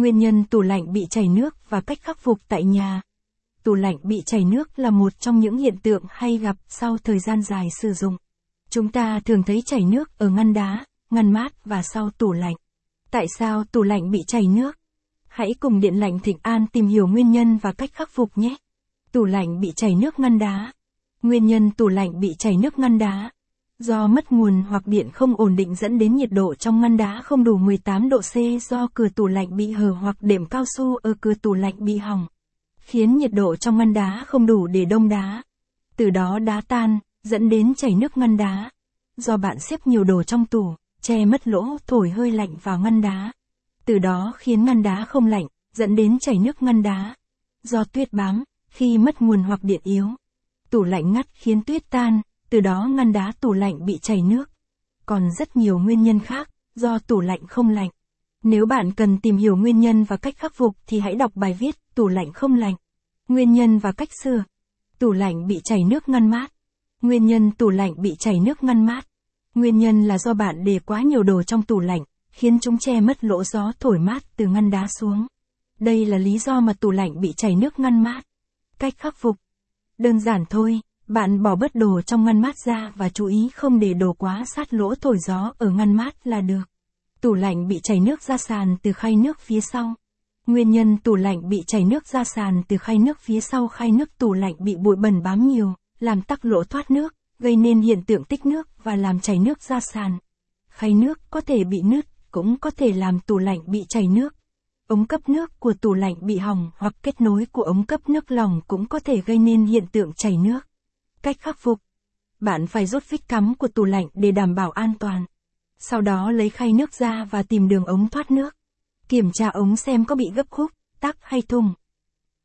Nguyên nhân tủ lạnh bị chảy nước và cách khắc phục tại nhà. Tủ lạnh bị chảy nước là một trong những hiện tượng hay gặp sau thời gian dài sử dụng. Chúng ta thường thấy chảy nước ở ngăn đá, ngăn mát và sau tủ lạnh. Tại sao tủ lạnh bị chảy nước? Hãy cùng Điện lạnh Thịnh An tìm hiểu nguyên nhân và cách khắc phục nhé. Tủ lạnh bị chảy nước ngăn đá. Nguyên nhân tủ lạnh bị chảy nước ngăn đá. Do mất nguồn hoặc điện không ổn định dẫn đến nhiệt độ trong ngăn đá không đủ 18 độ C do cửa tủ lạnh bị hở hoặc đệm cao su ở cửa tủ lạnh bị hỏng. Khiến nhiệt độ trong ngăn đá không đủ để đông đá. Từ đó đá tan, dẫn đến chảy nước ngăn đá. Do bạn xếp nhiều đồ trong tủ, che mất lỗ thổi hơi lạnh vào ngăn đá. Từ đó khiến ngăn đá không lạnh, dẫn đến chảy nước ngăn đá. Do tuyết bám, khi mất nguồn hoặc điện yếu. Tủ lạnh ngắt khiến tuyết tan, từ đó ngăn đá tủ lạnh bị chảy nước. Còn rất nhiều nguyên nhân khác, do tủ lạnh không lạnh. Nếu bạn cần tìm hiểu nguyên nhân và cách khắc phục thì hãy đọc bài viết Tủ lạnh không lạnh. Nguyên nhân và cách sửa. Tủ lạnh bị chảy nước ngăn mát. Nguyên nhân tủ lạnh bị chảy nước ngăn mát. Nguyên nhân là do bạn để quá nhiều đồ trong tủ lạnh, khiến chúng che mất lỗ gió thổi mát từ ngăn đá xuống. Đây là lý do mà tủ lạnh bị chảy nước ngăn mát. Cách khắc phục. Đơn giản thôi, bạn bỏ bớt đồ trong ngăn mát ra và chú ý không để đồ quá sát lỗ thổi gió ở ngăn mát là được. Tủ lạnh bị chảy nước ra sàn từ khay nước phía sau. Nguyên nhân tủ lạnh bị chảy nước ra sàn từ khay nước phía sau khay nước tủ lạnh bị bụi bẩn bám nhiều, làm tắc lỗ thoát nước, gây nên hiện tượng tích nước và làm chảy nước ra sàn. Khay nước có thể bị nứt, cũng có thể làm tủ lạnh bị chảy nước. Ống cấp nước của tủ lạnh bị hỏng hoặc kết nối của ống cấp nước lỏng cũng có thể gây nên hiện tượng chảy nước. Cách khắc phục. Bạn phải rút phích cắm của tủ lạnh để đảm bảo an toàn. Sau đó lấy khay nước ra và tìm đường ống thoát nước. Kiểm tra ống xem có bị gấp khúc, tắc hay thùng.